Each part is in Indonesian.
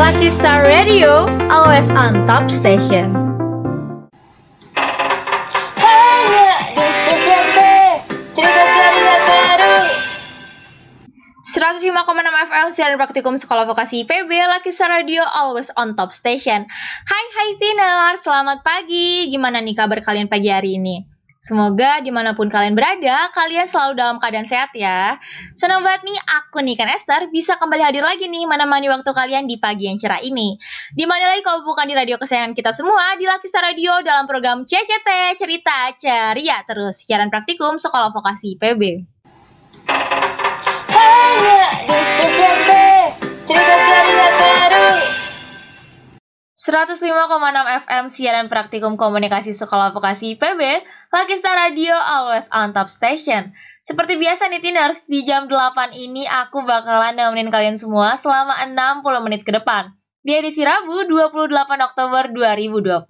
Lucky Star Radio, always on top station. Hanya di CCP, cerita. 105,6 FM siaran praktikum Sekolah Vokasi IPB Lucky Star Radio always on top station. Hai hai Tiner, selamat pagi. Gimana nih kabar kalian pagi hari ini? Semoga di mana pun kalian berada, kalian selalu dalam keadaan sehat ya. Senang banget nih, aku nih kan Esther bisa kembali hadir lagi nih menemani waktu kalian di pagi yang cerah ini. Di mana lagi kalau bukan di radio kesayangan kita semua, di Lucky Star Radio dalam program CCT, Cerita Ceria Terus, siaran praktikum Sekolah Vokasi IPB. Hanya di CCP, cerita ceria terus. 105,6 FM siaran praktikum komunikasi sekolah vokasi IPB, Lucky Star Radio always on top station. Seperti biasa nih Tiners, di jam 8 ini aku bakalan nemenin kalian semua selama 60 menit ke depan. Di edisi Rabu 28 Oktober 2020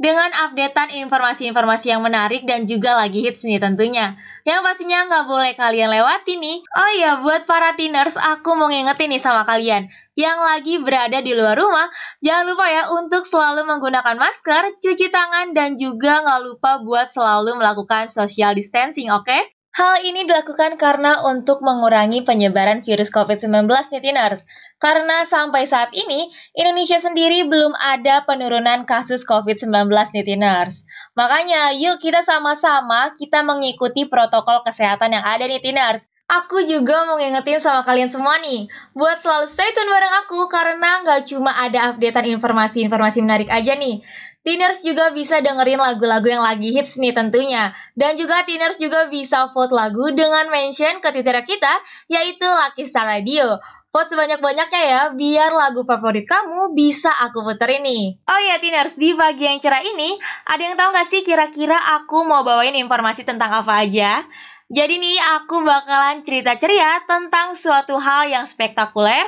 Dengan updatean informasi-informasi yang menarik dan juga lagi hits nih tentunya Yang pastinya nggak boleh kalian lewati nih Oh iya buat para teeners aku mau ngingetin nih sama kalian Yang lagi berada di luar rumah Jangan lupa ya untuk selalu menggunakan masker, cuci tangan dan juga nggak lupa buat selalu melakukan social distancing oke? Hal ini dilakukan karena untuk mengurangi penyebaran virus COVID-19 nih Tiners. Karena sampai saat ini, Indonesia sendiri belum ada penurunan kasus COVID-19 nih Tiners. Makanya yuk kita sama-sama kita mengikuti protokol kesehatan yang ada nih Tiners. Aku juga mau ngingetin sama kalian semua nih, buat selalu stay tune bareng aku karena nggak cuma ada updatean informasi-informasi menarik aja nih, Teeners juga bisa dengerin lagu-lagu yang lagi hits nih tentunya. Dan juga Teeners juga bisa vote lagu dengan mention ke Twitter kita, yaitu Lucky Star Radio. Vote sebanyak-banyaknya ya, biar lagu favorit kamu bisa aku puterin nih. Oh iya Teeners, di pagi yang cerah ini, ada yang tahu gak sih kira-kira aku mau bawain informasi tentang apa aja? Jadi nih, aku bakalan cerita ceria tentang suatu hal yang spektakuler,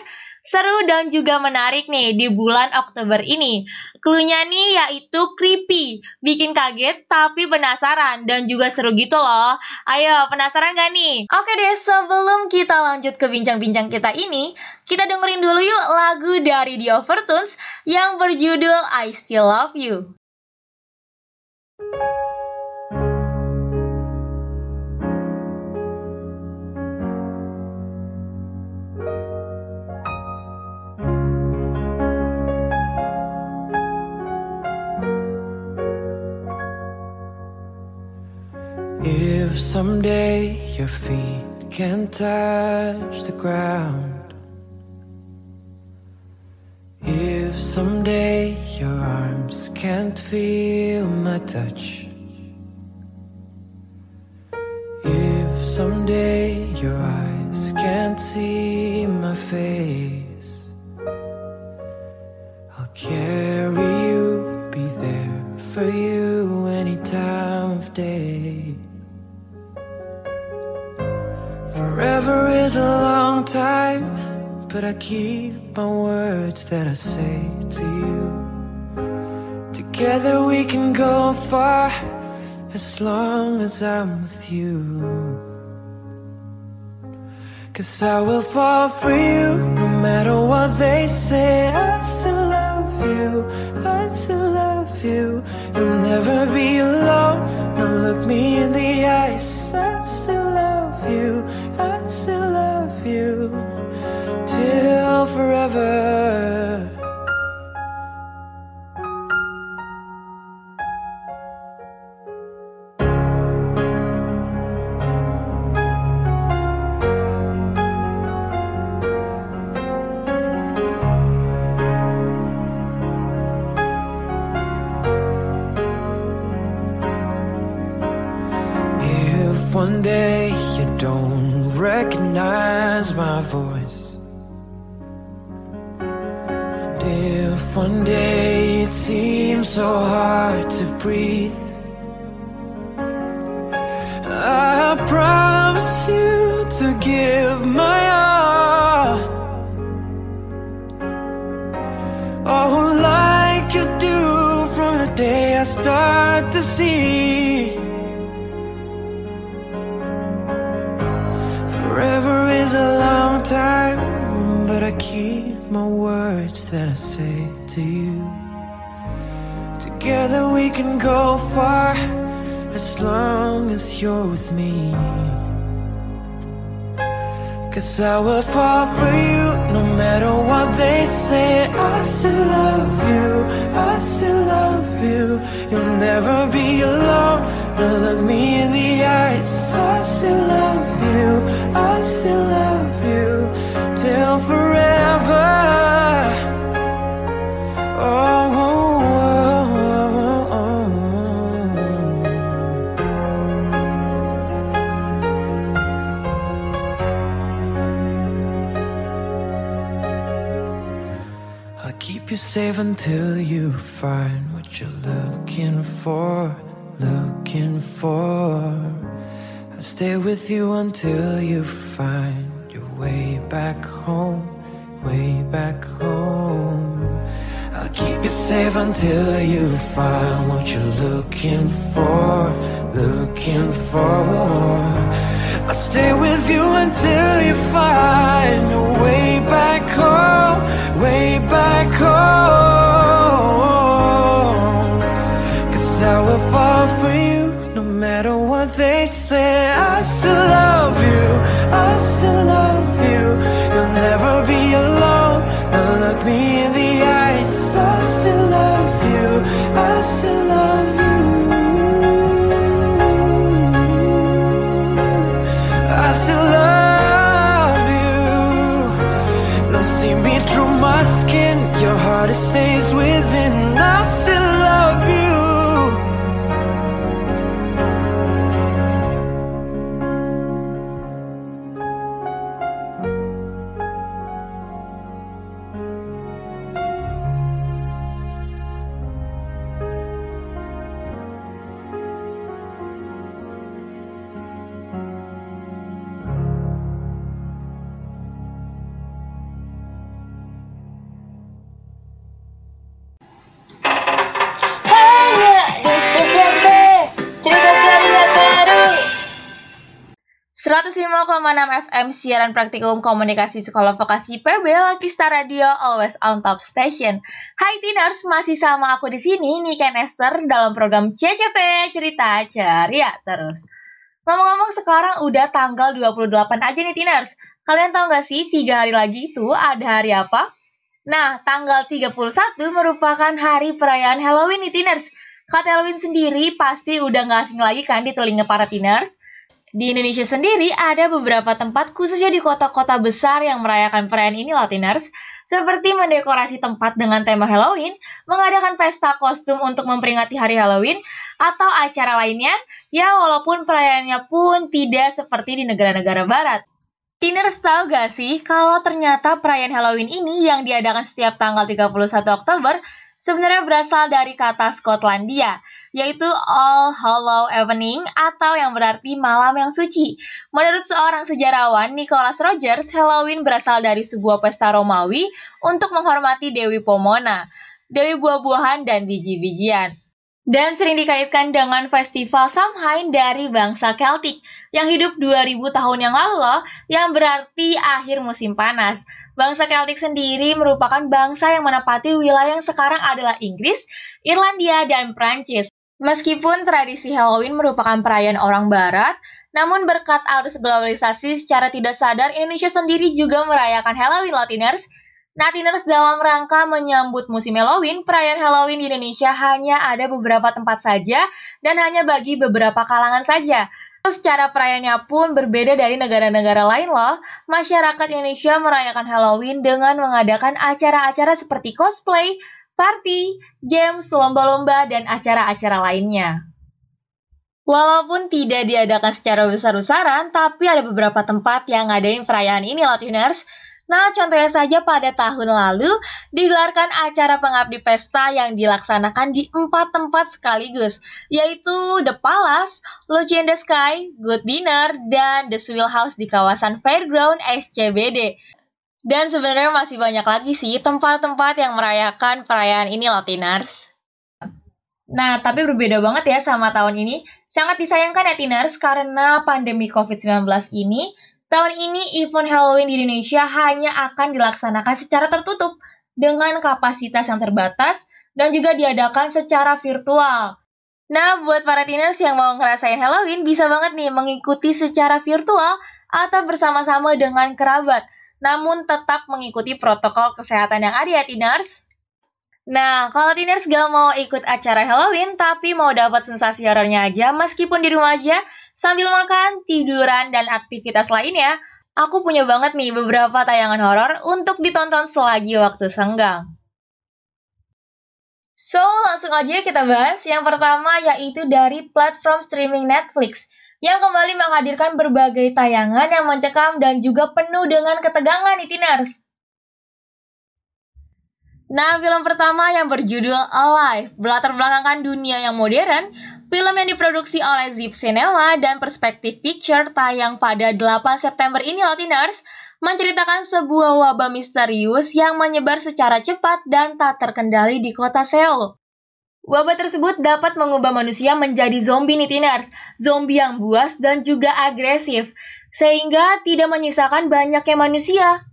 seru dan juga menarik nih di bulan Oktober ini. Cluenya nih yaitu creepy, bikin kaget tapi penasaran dan juga seru gitu loh. Ayo, penasaran gak nih? Oke deh, sebelum kita lanjut ke bincang-bincang kita ini, kita dengerin dulu yuk lagu dari The Overtones yang berjudul I Still Love You. If someday your feet can touch the ground, if someday your arms can't feel my touch, if someday your eyes can't see my face, I'll carry you, be there for you any time of day. Forever is a long time, but I keep my words that I say to you. Together we can go far as long as I'm with you. Cause I will fall for you no matter what they say. I still love you, I still love you. You'll never be alone. Now look me in the eyes. Cause I will fall for you no matter what they say. I still love you, I still love you. You'll never be alone. Now look me in the eyes. I still love you, Safe until you find what you're looking for, looking for. I'll stay with you until you find your way back home, way back home. I'll keep you safe until you find what you're looking for, looking for. I'll stay with you until you find your way back home, way back home. Cause I will fall for you no matter what they say. I still love 105,6 FM siaran praktikum komunikasi sekolah vokasi PB Lucky Star Radio always on top station. Hai Tiners, masih sama aku di sini Nika Nester dalam program CCP Cerita Ceria terus. Ngomong-ngomong sekarang udah tanggal 28 aja nih Tiners. Kalian tahu nggak sih tiga hari lagi itu ada hari apa? Nah, tanggal 31 merupakan hari perayaan Halloween nih Tiners. Kata Halloween sendiri pasti udah nggak asing lagi kan di telinga para Tiners. Di Indonesia sendiri ada beberapa tempat khususnya di kota-kota besar yang merayakan perayaan ini Latiners seperti mendekorasi tempat dengan tema Halloween, mengadakan pesta kostum untuk memperingati hari Halloween, atau acara lainnya, ya walaupun perayaannya pun tidak seperti di negara-negara barat. Tiners tahu gak sih kalau ternyata perayaan Halloween ini yang diadakan setiap tanggal 31 Oktober sebenarnya berasal dari kata Skotlandia, yaitu All Hallow Evening atau yang berarti malam yang suci. Menurut seorang sejarawan Nicholas Rogers, Halloween berasal dari sebuah pesta Romawi untuk menghormati Dewi Pomona, Dewi buah-buahan dan biji-bijian. Dan sering dikaitkan dengan festival Samhain dari bangsa Celtic yang hidup 2000 tahun yang lalu loh, yang berarti akhir musim panas. Bangsa Celtic sendiri merupakan bangsa yang menempati wilayah yang sekarang adalah Inggris, Irlandia, dan Prancis. Meskipun tradisi Halloween merupakan perayaan orang barat, namun berkat arus globalisasi secara tidak sadar, Indonesia sendiri juga merayakan Halloween Latiners. Nah, Tiners dalam rangka menyambut musim Halloween, perayaan Halloween di Indonesia hanya ada beberapa tempat saja dan hanya bagi beberapa kalangan saja. Secara perayaannya pun berbeda dari negara-negara lain loh. Masyarakat Indonesia merayakan Halloween dengan mengadakan acara-acara seperti cosplay, party, games, lomba-lomba, dan acara-acara lainnya. Walaupun tidak diadakan secara besar-besaran, tapi ada beberapa tempat yang ngadain perayaan ini loh Tuners. Nah, contohnya saja pada tahun lalu digelarkan acara pengabdi pesta yang dilaksanakan di empat tempat sekaligus, yaitu The Palace, Lucy in the Sky, Good Dinner, dan The Swill House di kawasan Fairground SCBD. Dan sebenarnya masih banyak lagi sih tempat-tempat yang merayakan perayaan ini Latiners. Nah, tapi berbeda banget ya sama tahun ini. Sangat disayangkan ya Tiners karena pandemi COVID-19 ini Tahun ini event Halloween di Indonesia hanya akan dilaksanakan secara tertutup dengan kapasitas yang terbatas dan juga diadakan secara virtual. Nah, buat para teenagers yang mau ngerasain Halloween bisa banget nih mengikuti secara virtual atau bersama-sama dengan kerabat, namun tetap mengikuti protokol kesehatan yang ada ya teenagers. Nah, kalau teenagers gak mau ikut acara Halloween tapi mau dapat sensasi horornya aja meskipun di rumah aja, Sambil makan, tiduran, dan aktivitas lainnya, aku punya banget nih beberapa tayangan horor untuk ditonton selagi waktu senggang. So, langsung aja kita bahas. Yang pertama yaitu dari platform streaming Netflix yang kembali menghadirkan berbagai tayangan yang mencekam dan juga penuh dengan ketegangan nih Tiners. Nah, film pertama yang berjudul Alive berlatar belakangkan dunia yang modern Film yang diproduksi oleh Zip Cinema dan Perspective Picture tayang pada 8 September ini loh Tiners, menceritakan sebuah wabah misterius yang menyebar secara cepat dan tak terkendali di kota Seoul. Wabah tersebut dapat mengubah manusia menjadi zombie nih Tiners, zombie yang buas dan juga agresif, sehingga tidak menyisakan banyaknya manusia.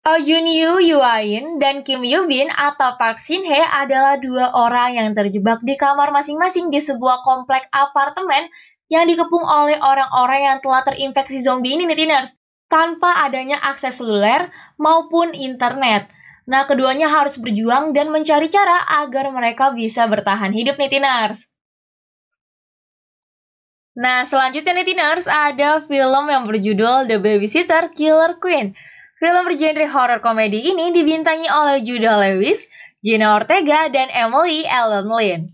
Oh Jun Yu Yuain dan Kim Yoo Bin atau Park Shin Hye adalah dua orang yang terjebak di kamar masing-masing di sebuah komplek apartemen yang dikepung oleh orang-orang yang telah terinfeksi zombie ini netiners tanpa adanya akses seluler maupun internet. Nah, keduanya harus berjuang dan mencari cara agar mereka bisa bertahan hidup netiners. Nah, selanjutnya netiners ada film yang berjudul The Babysitter Killer Queen Film bergenre horror komedi ini dibintangi oleh Judah Lewis, Gina Ortega, dan Emily Ellen Lynn.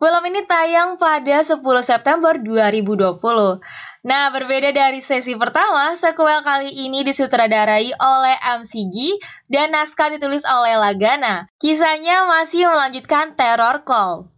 Film ini tayang pada 10 September 2020. Nah, berbeda dari sesi pertama, sequel kali ini disutradarai oleh MCG dan naskah ditulis oleh Lagana. Kisahnya masih melanjutkan teror call.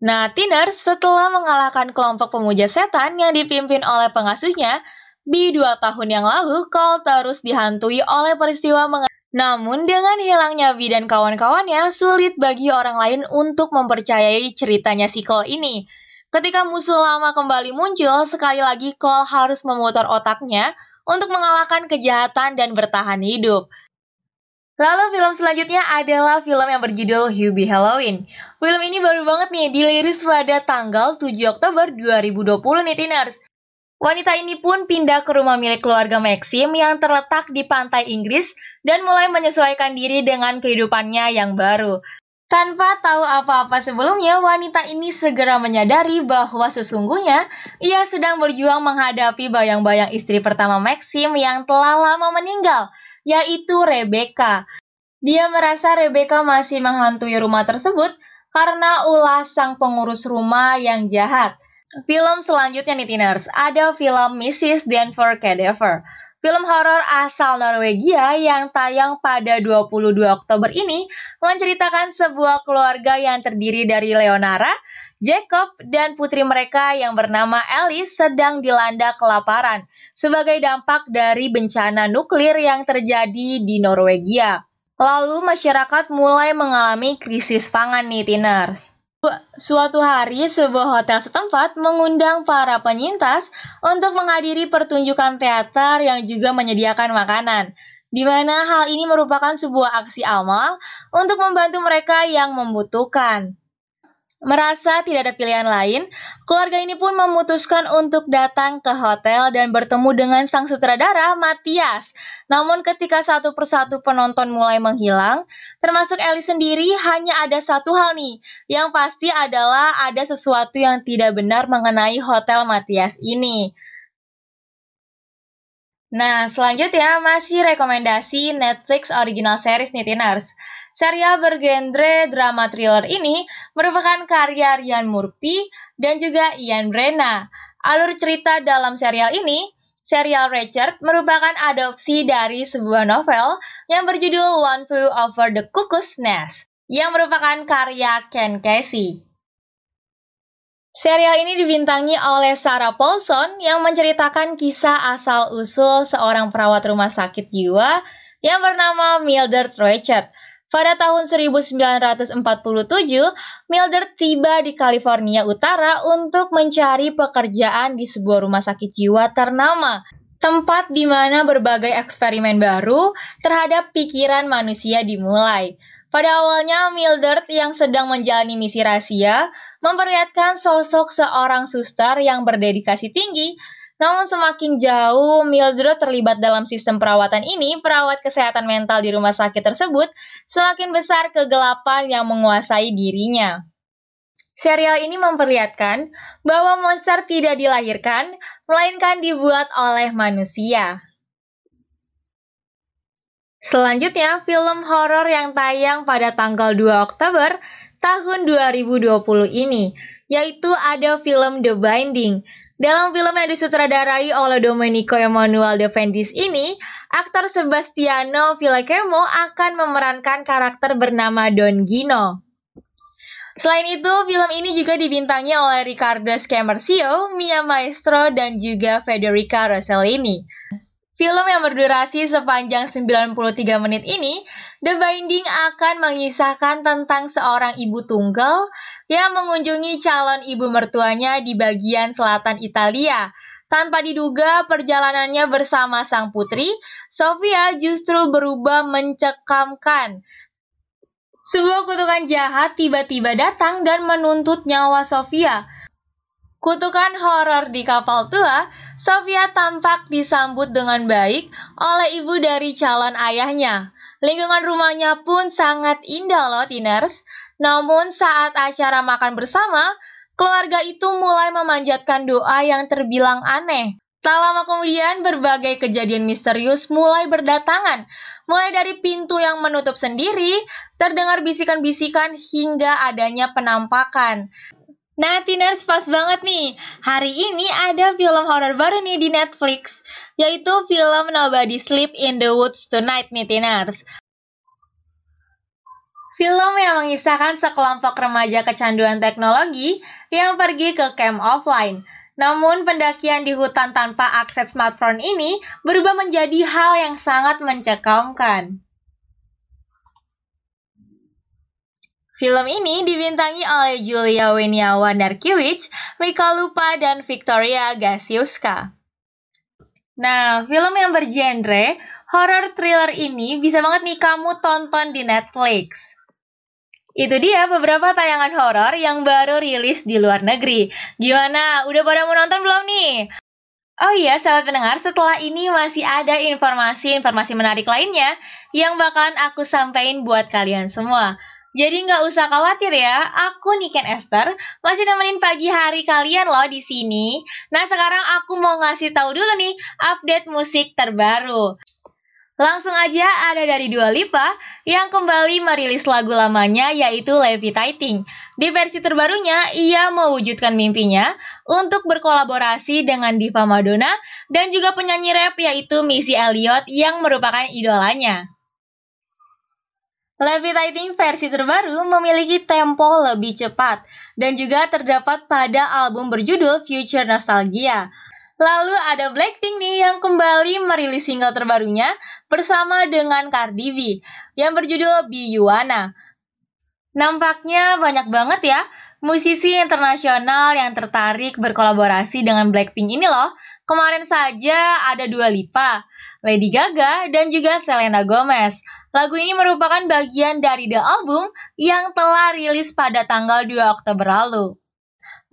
Nah, Tiner setelah mengalahkan kelompok pemuja setan yang dipimpin oleh pengasuhnya, di dua tahun yang lalu, Cole terus dihantui oleh peristiwa meng namun dengan hilangnya Vi dan kawan-kawannya, sulit bagi orang lain untuk mempercayai ceritanya si Cole ini. Ketika musuh lama kembali muncul, sekali lagi Cole harus memutar otaknya untuk mengalahkan kejahatan dan bertahan hidup. Lalu film selanjutnya adalah film yang berjudul Hubie Halloween. Film ini baru banget nih diliris pada tanggal 7 Oktober 2020 nih Tiners. Wanita ini pun pindah ke rumah milik keluarga Maxim yang terletak di pantai Inggris dan mulai menyesuaikan diri dengan kehidupannya yang baru. Tanpa tahu apa-apa sebelumnya, wanita ini segera menyadari bahwa sesungguhnya ia sedang berjuang menghadapi bayang-bayang istri pertama Maxim yang telah lama meninggal, yaitu Rebecca. Dia merasa Rebecca masih menghantui rumah tersebut karena ulah sang pengurus rumah yang jahat. Film selanjutnya nih Tiners, ada film Mrs. Denver Cadaver. Film horor asal Norwegia yang tayang pada 22 Oktober ini menceritakan sebuah keluarga yang terdiri dari Leonara, Jacob, dan putri mereka yang bernama Alice sedang dilanda kelaparan sebagai dampak dari bencana nuklir yang terjadi di Norwegia. Lalu masyarakat mulai mengalami krisis pangan nih Tiners. Suatu hari, sebuah hotel setempat mengundang para penyintas untuk menghadiri pertunjukan teater yang juga menyediakan makanan, di mana hal ini merupakan sebuah aksi amal untuk membantu mereka yang membutuhkan. Merasa tidak ada pilihan lain, keluarga ini pun memutuskan untuk datang ke hotel dan bertemu dengan sang sutradara Matias. Namun ketika satu persatu penonton mulai menghilang, termasuk Ellie sendiri hanya ada satu hal nih, yang pasti adalah ada sesuatu yang tidak benar mengenai hotel Matias ini. Nah, selanjutnya masih rekomendasi Netflix original series nih. Serial bergenre drama thriller ini merupakan karya Ryan Murphy dan juga Ian Brenna. Alur cerita dalam serial ini, serial Richard merupakan adopsi dari sebuah novel yang berjudul One Flew Over the Cuckoo's Nest, yang merupakan karya Ken Casey. Serial ini dibintangi oleh Sarah Paulson yang menceritakan kisah asal-usul seorang perawat rumah sakit jiwa yang bernama Mildred Richard Pada tahun 1947, Mildred tiba di California Utara untuk mencari pekerjaan di sebuah rumah sakit jiwa ternama, tempat di mana berbagai eksperimen baru terhadap pikiran manusia dimulai. Pada awalnya, Mildred yang sedang menjalani misi rahasia memperlihatkan sosok seorang suster yang berdedikasi tinggi namun semakin jauh Mildred terlibat dalam sistem perawatan ini, perawat kesehatan mental di rumah sakit tersebut, semakin besar kegelapan yang menguasai dirinya. Serial ini memperlihatkan bahwa monster tidak dilahirkan, melainkan dibuat oleh manusia. Selanjutnya, film horor yang tayang pada tanggal 2 Oktober tahun 2020 ini, yaitu ada film The Binding. Dalam film yang disutradarai oleh Domenico Emanuel De Vendis ini, aktor Sebastiano Villacamo akan memerankan karakter bernama Don Gino. Selain itu, film ini juga dibintangi oleh Riccardo Scamarcio, Mia Maestro, dan juga Federica Rossellini. Film yang berdurasi sepanjang 93 menit ini, The Binding akan mengisahkan tentang seorang ibu tunggal yang mengunjungi calon ibu mertuanya di bagian selatan Italia. Tanpa diduga, perjalanannya bersama sang putri, Sofia justru berubah mencekamkan. Sebuah kutukan jahat tiba-tiba datang dan menuntut nyawa Sofia. Kutukan horor di kapal tua, Sofia tampak disambut dengan baik oleh ibu dari calon ayahnya. Lingkungan rumahnya pun sangat indah loh, Tiners. Namun saat acara makan bersama, keluarga itu mulai memanjatkan doa yang terbilang aneh. Tak lama kemudian, berbagai kejadian misterius mulai berdatangan. Mulai dari pintu yang menutup sendiri, terdengar bisikan-bisikan hingga adanya penampakan. Nah, Tiners pas banget nih. Hari ini ada film horor baru nih di Netflix, yaitu film Nobody Sleep in the Woods Tonight nih, Tiners. Film yang mengisahkan sekelompok remaja kecanduan teknologi yang pergi ke camp offline. Namun pendakian di hutan tanpa akses smartphone ini berubah menjadi hal yang sangat mencekamkan. Film ini dibintangi oleh Julia Weniawan Darkiewicz, Mika Lupa, dan Victoria Gasiuska. Nah, film yang bergenre horror thriller ini bisa banget nih kamu tonton di Netflix. Itu dia beberapa tayangan horor yang baru rilis di luar negeri. Gimana? Udah pada mau nonton belum nih? Oh iya, sahabat pendengar, setelah ini masih ada informasi-informasi menarik lainnya yang bakalan aku sampaikan buat kalian semua. Jadi nggak usah khawatir ya, aku Niken Esther masih nemenin pagi hari kalian loh di sini. Nah sekarang aku mau ngasih tahu dulu nih update musik terbaru. Langsung aja ada dari Dua Lipa yang kembali merilis lagu lamanya yaitu Levitating. Di versi terbarunya, ia mewujudkan mimpinya untuk berkolaborasi dengan diva Madonna dan juga penyanyi rap yaitu Missy Elliott yang merupakan idolanya. Levitating versi terbaru memiliki tempo lebih cepat dan juga terdapat pada album berjudul Future Nostalgia. Lalu ada Blackpink nih yang kembali merilis single terbarunya bersama dengan Cardi B yang berjudul Be Yuana. Nampaknya banyak banget ya musisi internasional yang tertarik berkolaborasi dengan Blackpink ini loh. Kemarin saja ada Dua Lipa, Lady Gaga, dan juga Selena Gomez. Lagu ini merupakan bagian dari The Album yang telah rilis pada tanggal 2 Oktober lalu.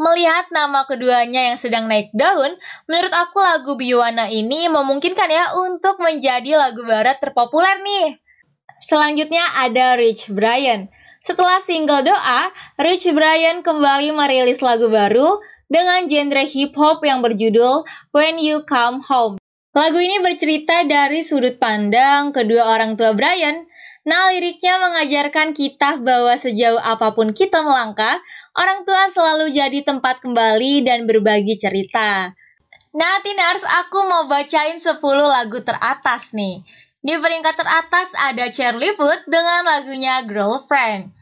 Melihat nama keduanya yang sedang naik daun, menurut aku lagu Biwana ini memungkinkan ya untuk menjadi lagu barat terpopuler nih. Selanjutnya ada Rich Brian. Setelah single Doa, Rich Brian kembali merilis lagu baru dengan genre hip hop yang berjudul When You Come Home. Lagu ini bercerita dari sudut pandang kedua orang tua Brian. Nah, liriknya mengajarkan kita bahwa sejauh apa pun kita melangkah, orang tua selalu jadi tempat kembali dan berbagi cerita. Nah, Tinars, aku mau bacain 10 lagu teratas nih. Di peringkat teratas ada Charlie Puth dengan lagunya Girlfriend.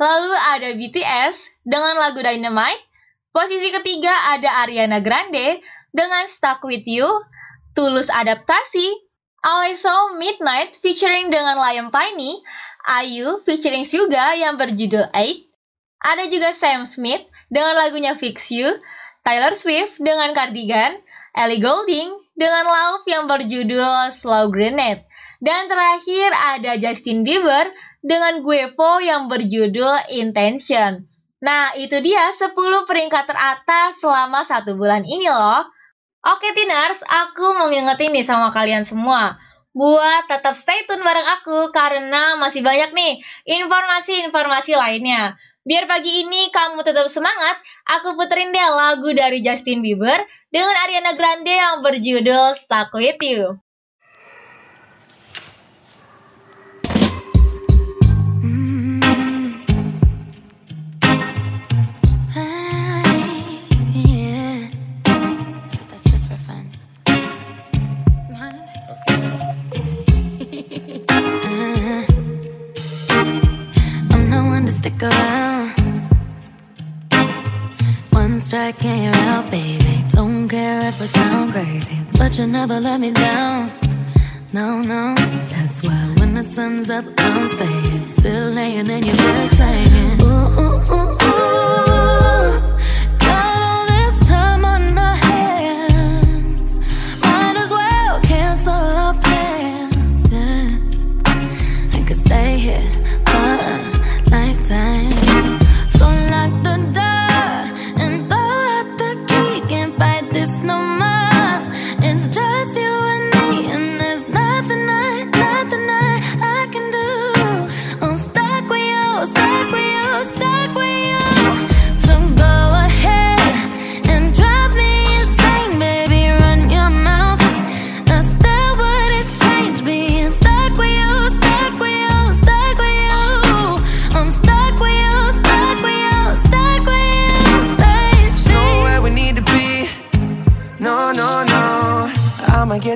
Lalu ada BTS dengan lagu Dynamite. Posisi ketiga ada Ariana Grande dengan Stuck With You. Tulus Adaptasi, Alesso Midnight featuring dengan Liam Piney, Ayu featuring Suga yang berjudul Eight. Ada juga Sam Smith dengan lagunya Fix You, Taylor Swift dengan Cardigan, Ellie Goulding dengan Love yang berjudul Slow Grenade. Dan terakhir ada Justin Bieber dengan Guevo yang berjudul Intention. Nah, itu dia 10 peringkat teratas selama satu bulan ini loh. Oke Tiners, aku mau ngingetin nih sama kalian semua. Buat tetap stay tune bareng aku karena masih banyak nih informasi-informasi lainnya. Biar pagi ini kamu tetap semangat, aku puterin deh lagu dari Justin Bieber dengan Ariana Grande yang berjudul Stuck With You. And you're out, baby. Don't care if I sound crazy, but you never let me down. No, no, that's why when the sun's up, I'm staying. Still laying in your bed. Ooh, ooh, ooh, ooh.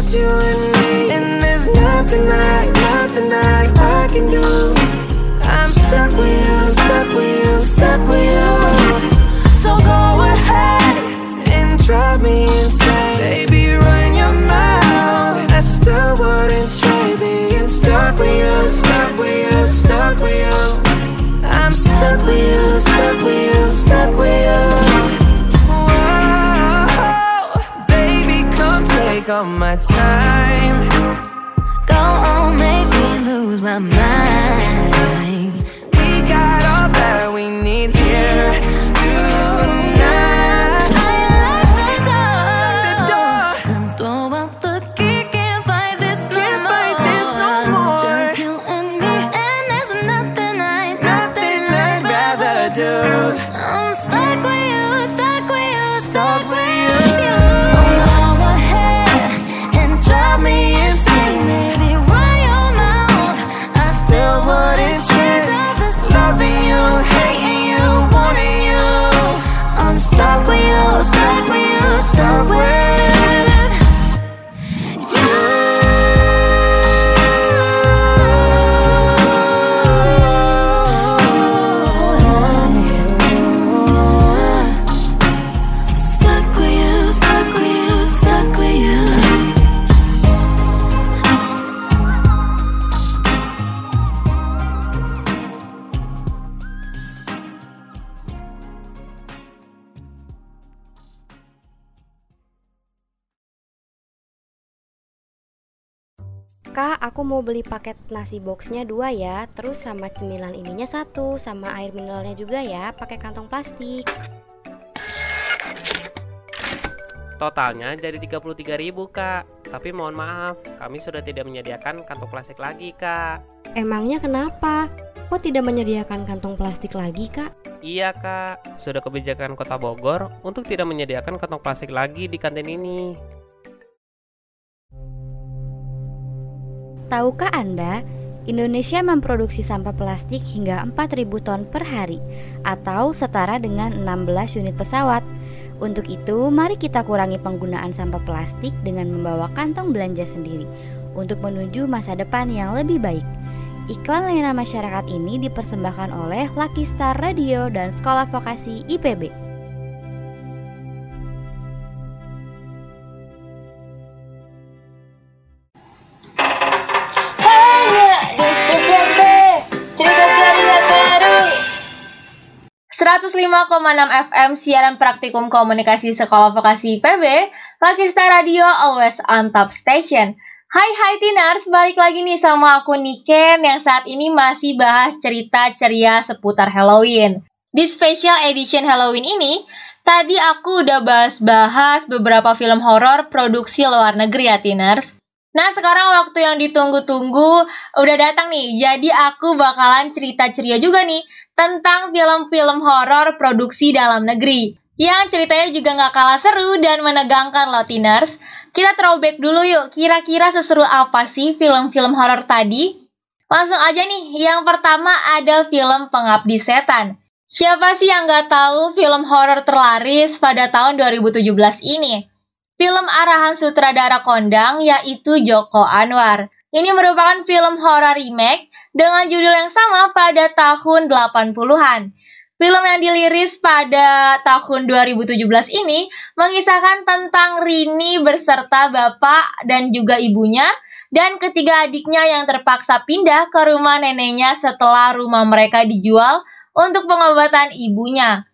Just you and me, and there's nothing I, nothing I, I can do. I'm stuck with you, stuck with you, stuck with you. So go ahead and drive me insane, baby. Run your mouth. I still wouldn't trade being stuck with you, stuck with you, stuck with you. I'm stuck with you, stuck with you, stuck with you. Take all my time. Go on, make me lose my mind. We got all that we need here mau beli paket nasi boxnya dua ya, terus sama cemilan ininya satu, sama air mineralnya juga ya, pakai kantong plastik. Totalnya jadi 33.000 kak Tapi mohon maaf Kami sudah tidak menyediakan kantong plastik lagi kak Emangnya kenapa? Kok tidak menyediakan kantong plastik lagi, Kak? Iya kak Sudah kebijakan kota Bogor Untuk tidak menyediakan kantong plastik lagi di kantin ini tahukah Anda Indonesia memproduksi sampah plastik hingga 4.000 ton per hari atau setara dengan 16 unit pesawat. Untuk itu, mari kita kurangi penggunaan sampah plastik dengan membawa kantong belanja sendiri untuk menuju masa depan yang lebih baik. Iklan layanan masyarakat ini dipersembahkan oleh Lucky Star Radio dan Sekolah Vokasi IPB. 105,6 FM siaran praktikum komunikasi Sekolah Vokasi IPB, Lucky Star Radio always on top station. Hai hai Tiners, balik lagi nih sama aku Niken yang saat ini masih bahas cerita ceria seputar Halloween. Di special edition Halloween ini, tadi aku udah bahas-bahas beberapa film horor produksi luar negeri ya Tiners. Nah sekarang waktu yang ditunggu-tunggu udah datang nih, jadi aku bakalan cerita ceria juga nih tentang film-film horor produksi dalam negeri. Yang ceritanya juga nggak kalah seru dan menegangkan loh Tiners. Kita throwback dulu yuk, kira-kira seseru apa sih film-film horor tadi? Langsung aja nih, yang pertama ada film Pengabdi Setan. Siapa sih yang nggak tahu film horor terlaris pada tahun 2017 ini? Film arahan sutradara kondang yaitu Joko Anwar. Ini merupakan film horor remake dengan judul yang sama pada tahun 80-an. Film yang diliris pada tahun 2017 ini mengisahkan tentang Rini beserta bapak dan juga ibunya dan ketiga adiknya yang terpaksa pindah ke rumah neneknya setelah rumah mereka dijual untuk pengobatan ibunya.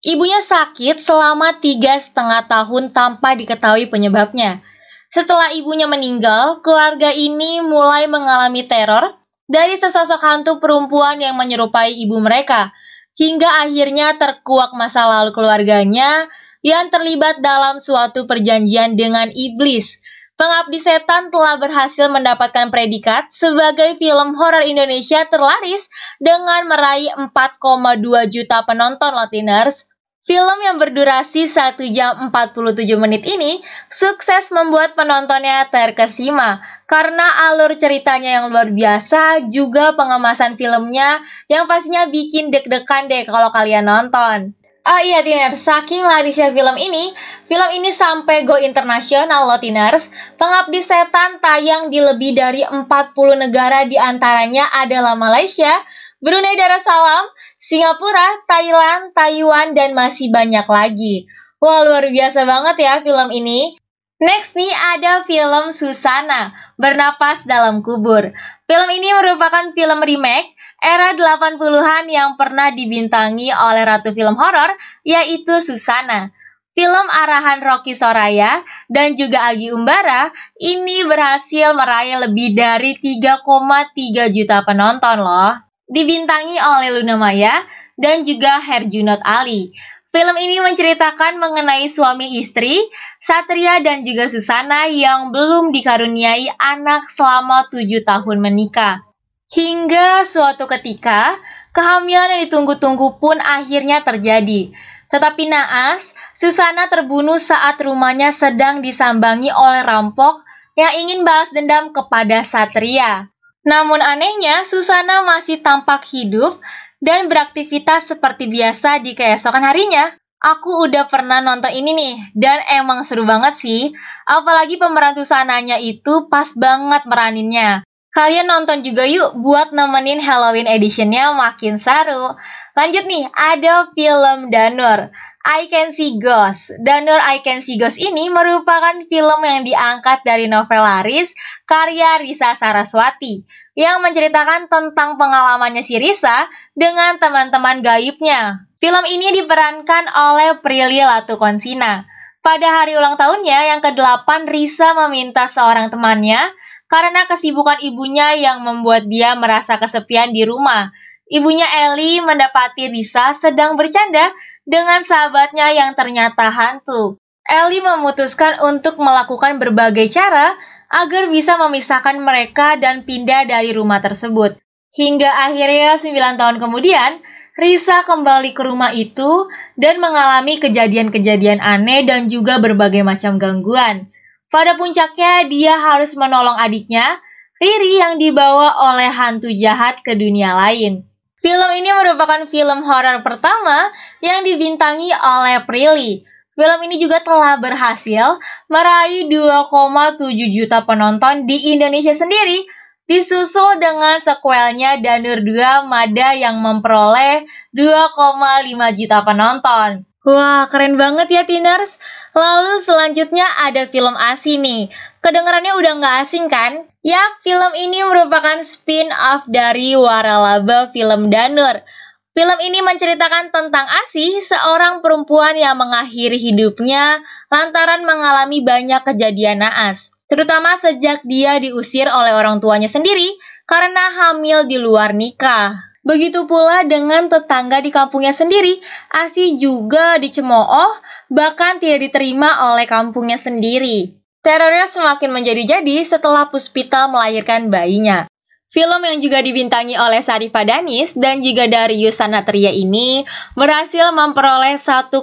Ibunya sakit selama tiga setengah tahun tanpa diketahui penyebabnya. Setelah ibunya meninggal, keluarga ini mulai mengalami teror dari sesosok hantu perempuan yang menyerupai ibu mereka, hingga akhirnya terkuak masa lalu keluarganya yang terlibat dalam suatu perjanjian dengan iblis. Pengabdi Setan telah berhasil mendapatkan predikat sebagai film horor Indonesia terlaris dengan meraih 4,2 juta penonton Latiners. Film yang berdurasi 1 jam 47 menit ini sukses membuat penontonnya terkesima karena alur ceritanya yang luar biasa juga pengemasan filmnya yang pastinya bikin deg-degan deh kalau kalian nonton. Oh iya Tiner, saking larisnya film ini, film ini sampai go internasional loh Tiners. Pengabdi Setan tayang di lebih dari 40 negara di antaranya adalah Malaysia, Brunei Darussalam, Singapura, Thailand, Taiwan, dan masih banyak lagi. Wah, luar biasa banget ya film ini. Next nih ada film Susana, Bernapas Dalam Kubur. Film ini merupakan film remake era 80-an yang pernah dibintangi oleh ratu film horor, yaitu Susana. Film arahan Rocky Soraya dan juga Agi Umbara ini berhasil meraih lebih dari 3,3 juta penonton loh dibintangi oleh Luna Maya dan juga Herjunot Ali. Film ini menceritakan mengenai suami istri, Satria dan juga Susana yang belum dikaruniai anak selama tujuh tahun menikah. Hingga suatu ketika, kehamilan yang ditunggu-tunggu pun akhirnya terjadi. Tetapi naas, Susana terbunuh saat rumahnya sedang disambangi oleh rampok yang ingin balas dendam kepada Satria. Namun anehnya, Susana masih tampak hidup dan beraktivitas seperti biasa di keesokan harinya. Aku udah pernah nonton ini nih, dan emang seru banget sih. Apalagi pemeran Susananya itu pas banget meraninnya. Kalian nonton juga yuk buat nemenin Halloween editionnya makin seru. Lanjut nih, ada film Danur. I Can See Ghosts. Danur I Can See Ghosts ini merupakan film yang diangkat dari novel laris karya Risa Saraswati yang menceritakan tentang pengalamannya si Risa dengan teman-teman gaibnya. Film ini diperankan oleh Prilly Latukonsina. Pada hari ulang tahunnya yang ke-8, Risa meminta seorang temannya karena kesibukan ibunya yang membuat dia merasa kesepian di rumah. Ibunya Ellie mendapati Risa sedang bercanda dengan sahabatnya yang ternyata hantu. Ellie memutuskan untuk melakukan berbagai cara agar bisa memisahkan mereka dan pindah dari rumah tersebut. Hingga akhirnya 9 tahun kemudian, Risa kembali ke rumah itu dan mengalami kejadian-kejadian aneh dan juga berbagai macam gangguan. Pada puncaknya, dia harus menolong adiknya, Riri yang dibawa oleh hantu jahat ke dunia lain. Film ini merupakan film horor pertama yang dibintangi oleh Prilly. Film ini juga telah berhasil meraih 2,7 juta penonton di Indonesia sendiri, disusul dengan sequelnya Danur 2 Mada yang memperoleh 2,5 juta penonton. Wah, keren banget ya Tiners. Lalu selanjutnya ada film asing nih. Kedengarannya udah nggak asing kan? Ya, film ini merupakan spin-off dari Waralaba film Danur. Film ini menceritakan tentang Asih, seorang perempuan yang mengakhiri hidupnya lantaran mengalami banyak kejadian naas. Terutama sejak dia diusir oleh orang tuanya sendiri karena hamil di luar nikah. Begitu pula dengan tetangga di kampungnya sendiri, Asi juga dicemooh, bahkan tidak diterima oleh kampungnya sendiri. Terornya semakin menjadi-jadi setelah Puspita melahirkan bayinya. Film yang juga dibintangi oleh Sarifah Danis dan juga dari Yusanatria ini berhasil memperoleh 1,7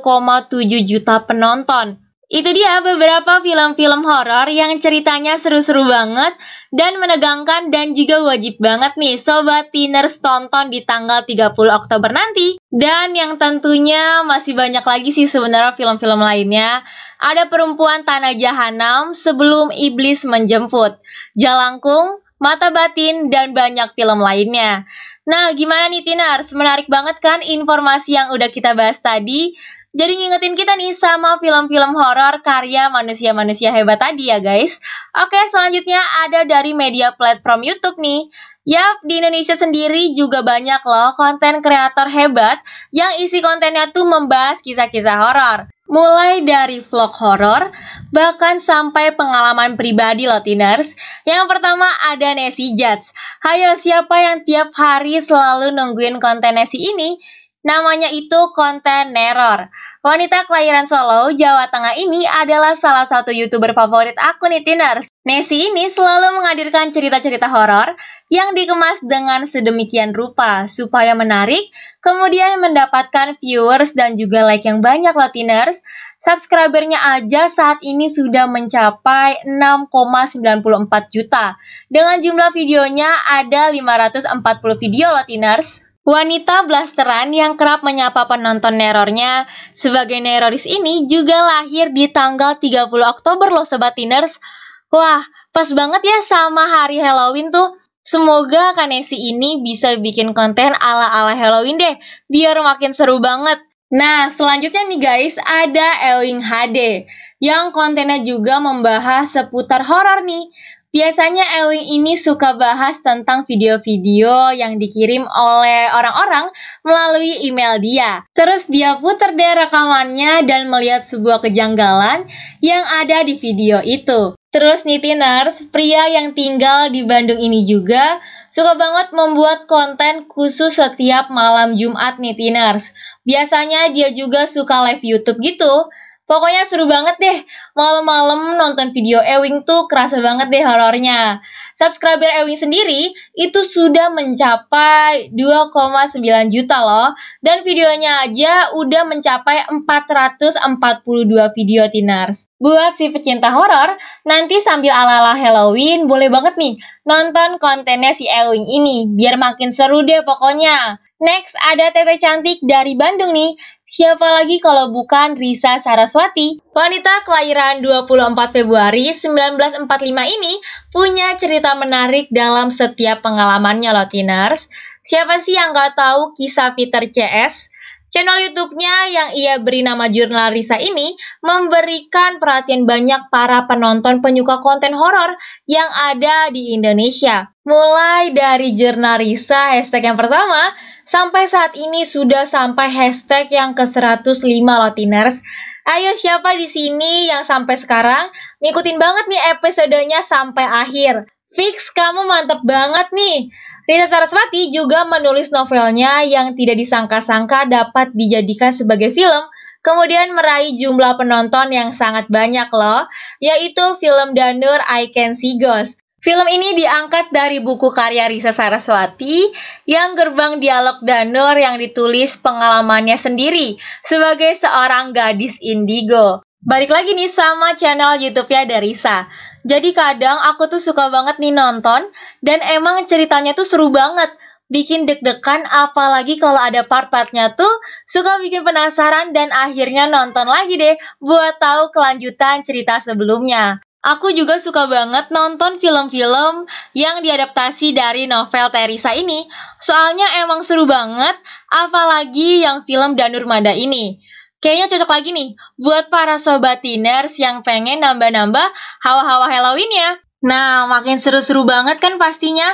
juta penonton itu dia beberapa film-film horor yang ceritanya seru-seru banget dan menegangkan dan juga wajib banget nih Sobat Tiners tonton di tanggal 30 Oktober nanti. Dan yang tentunya masih banyak lagi sih sebenarnya film-film lainnya. Ada Perempuan Tanah Jahanam sebelum Iblis Menjemput, Jalangkung, Mata Batin, dan banyak film lainnya. Nah, gimana nih Tiners? Menarik banget kan informasi yang udah kita bahas tadi? Jadi ngingetin kita nih sama film-film horor karya manusia-manusia hebat tadi ya guys. Oke, selanjutnya ada dari media platform YouTube nih. Yap, di Indonesia sendiri juga banyak loh konten kreator hebat yang isi kontennya tuh membahas kisah-kisah horor. Mulai dari vlog horor, bahkan sampai pengalaman pribadi loh Tiners. Yang pertama ada Nessie Judge. Hayo siapa yang tiap hari selalu nungguin konten Nessie ini? Namanya itu konten neror. Wanita kelahiran Solo, Jawa Tengah ini adalah salah satu youtuber favorit aku nih Tiners. Nessie ini selalu menghadirkan cerita-cerita horor yang dikemas dengan sedemikian rupa supaya menarik, kemudian mendapatkan viewers dan juga like yang banyak loh Tiners. Subscribernya aja saat ini sudah mencapai 6,94 juta. Dengan jumlah videonya ada 540 video loh Tiners. Wanita blasteran yang kerap menyapa penonton nerornya sebagai neroris ini juga lahir di tanggal 30 Oktober loh Sobat Tiners. Wah, pas banget ya sama hari Halloween tuh. Semoga Kanesi ini bisa bikin konten ala-ala Halloween deh, biar makin seru banget. Nah, selanjutnya nih guys, ada Ewing HD, yang kontennya juga membahas seputar horor nih. Biasanya Ewing ini suka bahas tentang video-video yang dikirim oleh orang-orang melalui email dia. Terus dia putar deh rekamannya dan melihat sebuah kejanggalan yang ada di video itu. Terus nih Tiners, pria yang tinggal di Bandung ini juga suka banget membuat konten khusus setiap malam Jumat nih Tiners. Biasanya dia juga suka live YouTube gitu. Pokoknya seru banget deh. Malam-malam nonton video Ewing tuh kerasa banget deh horornya. Subscriber Ewing sendiri itu sudah mencapai 2,9 juta loh. Dan videonya aja udah mencapai 442 video tinars. Buat si pecinta horor, nanti sambil ala-ala Halloween boleh banget nih nonton kontennya si Ewing ini. Biar makin seru deh pokoknya. Next ada Tete Cantik dari Bandung nih Siapa lagi kalau bukan Risa Saraswati? Wanita kelahiran 24 Februari 1945 ini punya cerita menarik dalam setiap pengalamannya loh Tiners. Siapa sih yang gak tahu kisah Peter CS? Channel YouTube-nya yang ia beri nama Jurnal Risa ini memberikan perhatian banyak para penonton penyuka konten horor yang ada di Indonesia. Mulai dari Jurnal Risa hashtag yang pertama, Sampai saat ini sudah sampai hashtag yang ke-105 Latiners. Ayo siapa di sini yang sampai sekarang ngikutin banget nih episodenya sampai akhir. Fix kamu mantep banget nih. Rita Saraswati juga menulis novelnya yang tidak disangka-sangka dapat dijadikan sebagai film kemudian meraih jumlah penonton yang sangat banyak loh, yaitu film Danur I Can See Ghost. Film ini diangkat dari buku karya Risa Saraswati yang gerbang dialog Danur yang ditulis pengalamannya sendiri sebagai seorang gadis indigo. Balik lagi nih sama channel YouTube-nya Darisa. Jadi kadang aku tuh suka banget nih nonton dan emang ceritanya tuh seru banget. Bikin deg-degan apalagi kalau ada part-partnya tuh suka bikin penasaran dan akhirnya nonton lagi deh buat tahu kelanjutan cerita sebelumnya. Aku juga suka banget nonton film-film yang diadaptasi dari novel Teresa ini. Soalnya emang seru banget, apalagi yang film Danur Mada ini. Kayaknya cocok lagi nih buat para sobat tiners yang pengen nambah-nambah hawa-hawa Halloween ya. Nah, makin seru-seru banget kan pastinya.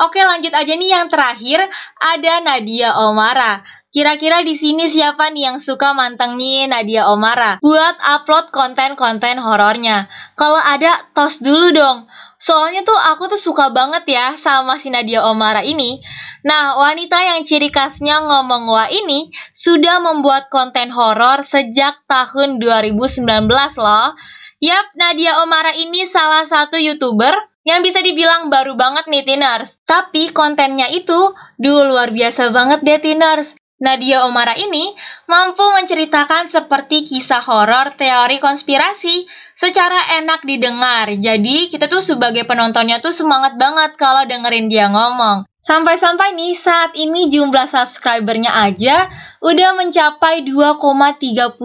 Oke, lanjut aja nih yang terakhir ada Nadia Omara. Kira-kira di sini siapa nih yang suka mantengin Nadia Omara buat upload konten-konten horornya? Kalau ada, tos dulu dong. Soalnya tuh aku tuh suka banget ya sama si Nadia Omara ini. Nah, wanita yang ciri khasnya ngomong wah ini sudah membuat konten horor sejak tahun 2019 loh. Yap, Nadia Omara ini salah satu YouTuber yang bisa dibilang baru banget nih Tiners. Tapi kontennya itu, duh luar biasa banget deh Tiners. Nadia Omara ini mampu menceritakan seperti kisah horor teori konspirasi secara enak didengar. Jadi kita tuh sebagai penontonnya tuh semangat banget kalau dengerin dia ngomong. Sampai-sampai nih saat ini jumlah subscribernya aja udah mencapai 2,31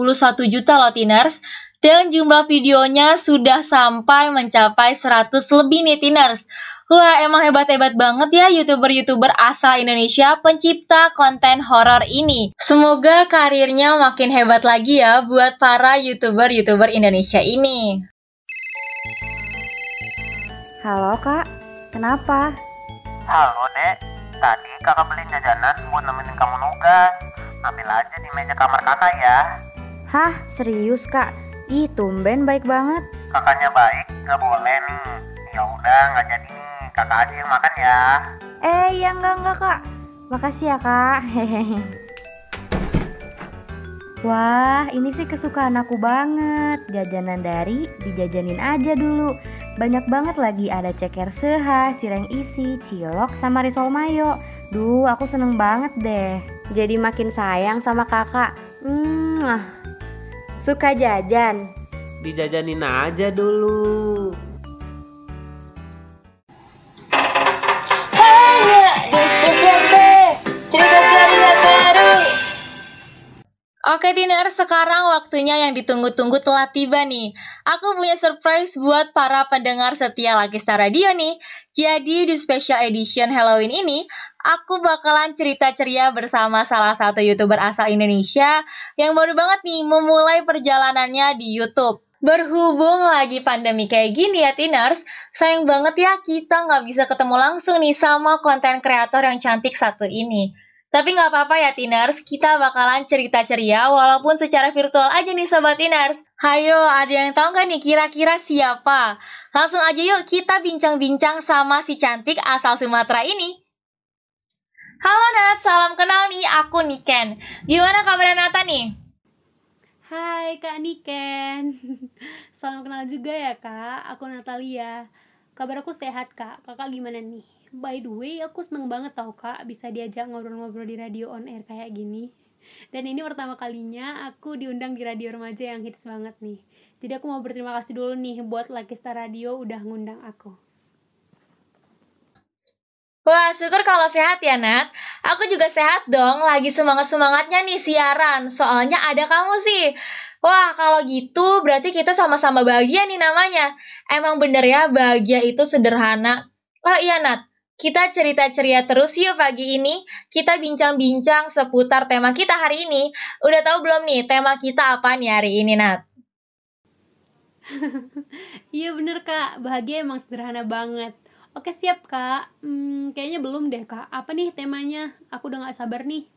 juta loh tiners dan jumlah videonya sudah sampai mencapai 100 lebih nih tiners. Wah, emang hebat-hebat banget ya YouTuber-YouTuber asal Indonesia pencipta konten horor ini. Semoga karirnya makin hebat lagi ya buat para YouTuber-YouTuber Indonesia ini. Halo kak, kenapa? Halo dek, tadi kakak beli jajanan buat nemenin kamu nugas. Ambil aja di meja kamar kakak ya. Hah, serius kak? Ih, tumben baik banget. Kakaknya baik, nggak boleh nih. Ya udah, nggak jadi nih. Kakak aja yang makan ya. Eh, ya enggak enggak kak. Makasih ya kak. Hehehe. Wah, ini sih kesukaan aku banget. Jajanan dari dijajanin aja dulu. Banyak banget lagi ada ceker seha, cireng isi, cilok, sama risol mayo. Duh, aku seneng banget deh. Jadi makin sayang sama kakak. Hmm, suka jajan. Dijajanin aja dulu. Oke Dinner, sekarang waktunya yang ditunggu-tunggu telah tiba nih. Aku punya surprise buat para pendengar setia Lakista Radio nih. Jadi di special edition Halloween ini, aku bakalan cerita ceria bersama salah satu YouTuber asal Indonesia yang baru banget nih memulai perjalanannya di YouTube. Berhubung lagi pandemi kayak gini ya Tiners, sayang banget ya kita nggak bisa ketemu langsung nih sama konten kreator yang cantik satu ini. Tapi nggak apa-apa ya Tiners, kita bakalan cerita ceria walaupun secara virtual aja nih Sobat Tiners. Hayo, ada yang tahu nggak nih kira-kira siapa? Langsung aja yuk kita bincang-bincang sama si cantik asal Sumatera ini. Halo Nat, salam kenal nih, aku Niken. Gimana kabar Nata nih? Hai Kak Niken Salam kenal juga ya Kak Aku Natalia Kabar aku sehat Kak Kakak gimana nih? By the way aku seneng banget tau Kak Bisa diajak ngobrol-ngobrol di radio on air kayak gini Dan ini pertama kalinya aku diundang di radio remaja yang hits banget nih Jadi aku mau berterima kasih dulu nih Buat Lakista Radio udah ngundang aku Wah, syukur kalau sehat ya, Nat. Aku juga sehat dong, lagi semangat-semangatnya nih siaran. Soalnya ada kamu sih. Wah, kalau gitu berarti kita sama-sama bahagia nih namanya. Emang bener ya, bahagia itu sederhana. Oh iya, Nat. Kita cerita ceria terus yuk pagi ini. Kita bincang-bincang seputar tema kita hari ini. Udah tahu belum nih tema kita apa nih hari ini, Nat? Iya bener Kak, bahagia emang sederhana banget Oke siap Kak, hmm, kayaknya belum deh Kak Apa nih temanya? Aku udah gak sabar nih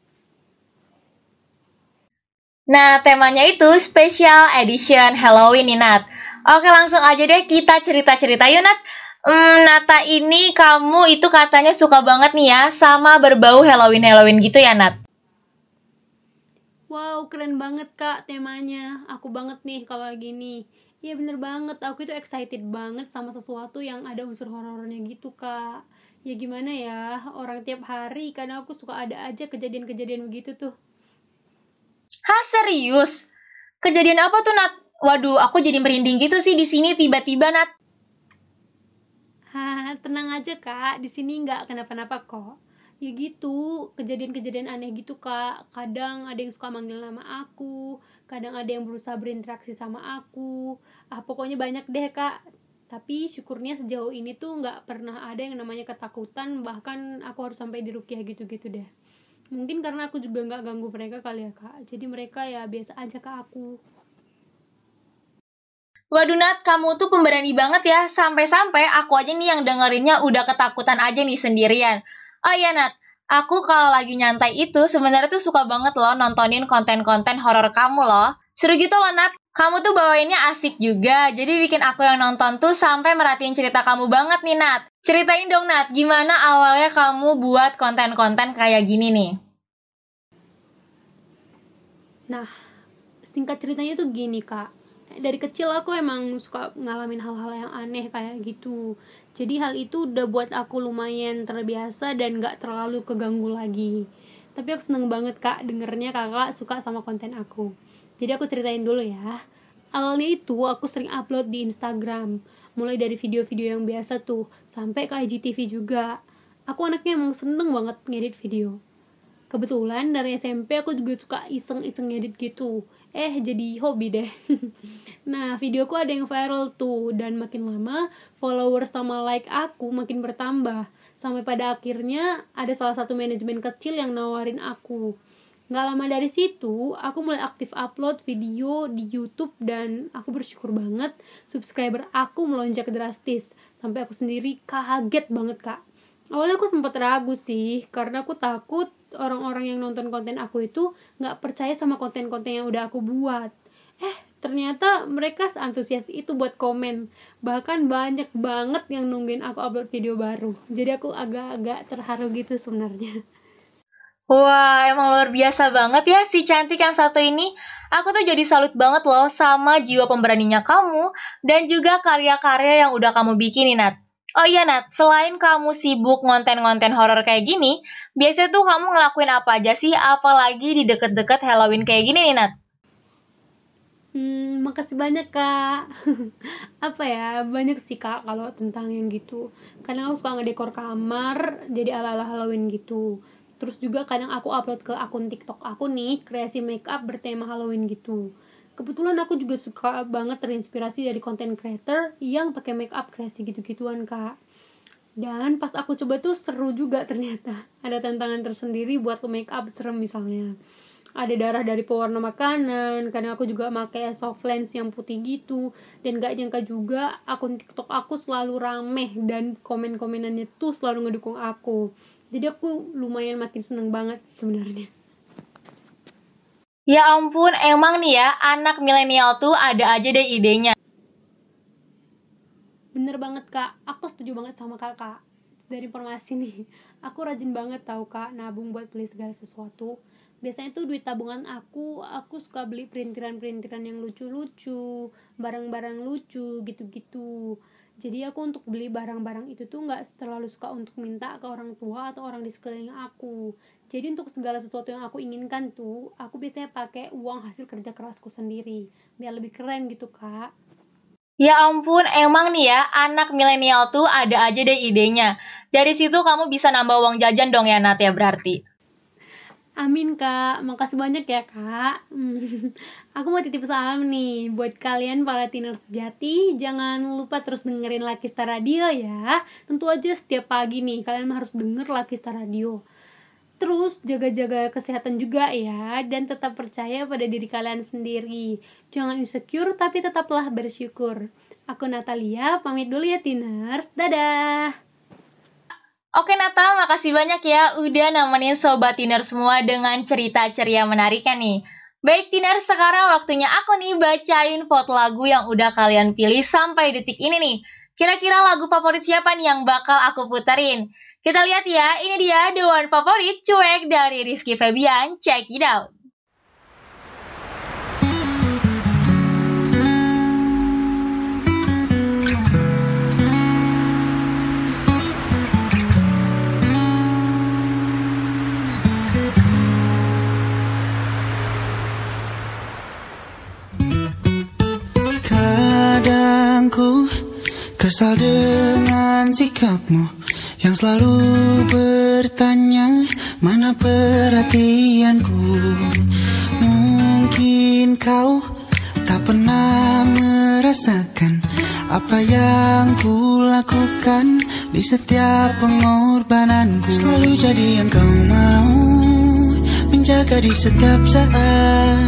Nah, temanya itu special edition Halloween nih, Nat. Oke, langsung aja deh kita cerita-cerita yuk, Nat. Hmm, Nata ini kamu itu katanya suka banget nih ya sama berbau Halloween-Halloween gitu ya, Nat? Wow, keren banget kak temanya. Aku banget nih kalau gini. Iya bener banget, aku itu excited banget sama sesuatu yang ada unsur horornya gitu kak. Ya gimana ya, orang tiap hari kadang aku suka ada aja kejadian-kejadian begitu tuh. Hah, serius? Kejadian apa tuh, Nat? Waduh, aku jadi merinding gitu sih di sini tiba-tiba Nat. Hah, tenang aja kak, di sini nggak kenapa-napa kok. Ya gitu, kejadian-kejadian aneh gitu kak. Kadang ada yang suka manggil nama aku, kadang ada yang berusaha berinteraksi sama aku. Ah pokoknya banyak deh kak. Tapi syukurnya sejauh ini tuh nggak pernah ada yang namanya ketakutan, bahkan aku harus sampai dirukiah gitu-gitu deh. Mungkin karena aku juga nggak ganggu mereka kali ya kak. Jadi mereka ya biasa aja ke aku. Waduh Nat, kamu tuh pemberani banget ya. Sampai-sampai aku aja nih yang dengerinnya udah ketakutan aja nih sendirian. Oh iya Nat, aku kalau lagi nyantai itu sebenarnya tuh suka banget loh nontonin konten-konten horor kamu loh. Seru gitu loh Nat, kamu tuh bawainnya asik juga. Jadi bikin aku yang nonton tuh sampai merhatiin cerita kamu banget nih Nat. Ceritain dong Nat, gimana awalnya kamu buat konten-konten kayak gini nih? Nah, singkat ceritanya tuh gini kak dari kecil aku emang suka ngalamin hal-hal yang aneh kayak gitu. Jadi hal itu udah buat aku lumayan terbiasa dan gak terlalu keganggu lagi. Tapi aku seneng banget kak dengernya kakak suka sama konten aku. Jadi aku ceritain dulu ya. Awalnya itu aku sering upload di Instagram. Mulai dari video-video yang biasa tuh sampai ke IGTV juga. Aku anaknya emang seneng banget ngedit video. Kebetulan dari SMP aku juga suka iseng-iseng ngedit gitu eh jadi hobi deh nah videoku ada yang viral tuh dan makin lama followers sama like aku makin bertambah sampai pada akhirnya ada salah satu manajemen kecil yang nawarin aku Gak lama dari situ, aku mulai aktif upload video di YouTube dan aku bersyukur banget subscriber aku melonjak drastis. Sampai aku sendiri kaget banget, Kak. Awalnya aku sempat ragu sih, karena aku takut orang-orang yang nonton konten aku itu nggak percaya sama konten-konten yang udah aku buat eh ternyata mereka antusias itu buat komen bahkan banyak banget yang nungguin aku upload video baru jadi aku agak-agak terharu gitu sebenarnya Wah, emang luar biasa banget ya si cantik yang satu ini. Aku tuh jadi salut banget loh sama jiwa pemberaninya kamu dan juga karya-karya yang udah kamu bikin, Nat. Oh iya Nat, selain kamu sibuk ngonten-ngonten horor kayak gini, biasanya tuh kamu ngelakuin apa aja sih? Apalagi di deket-deket Halloween kayak gini nih Nat? Hmm, makasih banyak kak. apa ya, banyak sih kak kalau tentang yang gitu. Kadang aku suka ngedekor kamar jadi ala-ala Halloween gitu. Terus juga kadang aku upload ke akun TikTok aku nih, kreasi makeup bertema Halloween gitu kebetulan aku juga suka banget terinspirasi dari content creator yang pakai make up kreasi gitu-gituan kak. Dan pas aku coba tuh seru juga ternyata. Ada tantangan tersendiri buat make up serem misalnya. Ada darah dari pewarna makanan kadang aku juga pakai soft lens yang putih gitu. Dan gak nyangka juga akun tiktok aku selalu rame dan komen-komenannya tuh selalu ngedukung aku. Jadi aku lumayan makin seneng banget sebenarnya Ya ampun, emang nih ya, anak milenial tuh ada aja deh idenya. Bener banget kak, aku setuju banget sama kakak. Dari informasi nih, aku rajin banget tau kak nabung buat beli segala sesuatu. Biasanya tuh duit tabungan aku, aku suka beli perintiran-perintiran yang lucu-lucu, barang-barang lucu gitu-gitu jadi aku untuk beli barang-barang itu tuh nggak terlalu suka untuk minta ke orang tua atau orang di sekeliling aku jadi untuk segala sesuatu yang aku inginkan tuh aku biasanya pakai uang hasil kerja kerasku sendiri biar lebih keren gitu kak Ya ampun, emang nih ya, anak milenial tuh ada aja deh idenya. Dari situ kamu bisa nambah uang jajan dong ya Nat ya berarti. Amin kak, makasih banyak ya kak. Aku mau titip salam nih Buat kalian para teener sejati. Jangan lupa terus dengerin Star Radio ya. Tentu aja setiap pagi nih Kalian harus denger Star Radio. Terus jaga-jaga kesehatan juga ya Dan tetap percaya pada diri kalian sendiri. Jangan insecure tapi tetaplah bersyukur. Aku Natalia, pamit dulu ya Tiners. Dadah Oke Nata, makasih banyak ya udah nemenin Sobat Tiner semua dengan cerita ceria menariknya nih. Baik Tiner, sekarang waktunya aku nih bacain vote lagu yang udah kalian pilih sampai detik ini nih. Kira-kira lagu favorit siapa nih yang bakal aku puterin? Kita lihat ya, ini dia The One Favorit Cuek dari Rizky Febian. Check it out. Kesal dengan sikapmu yang selalu bertanya mana perhatianku. Mungkin kau tak pernah merasakan apa yang ku lakukan di setiap pengorbananku. Selalu jadi yang kau mau menjaga di setiap saat,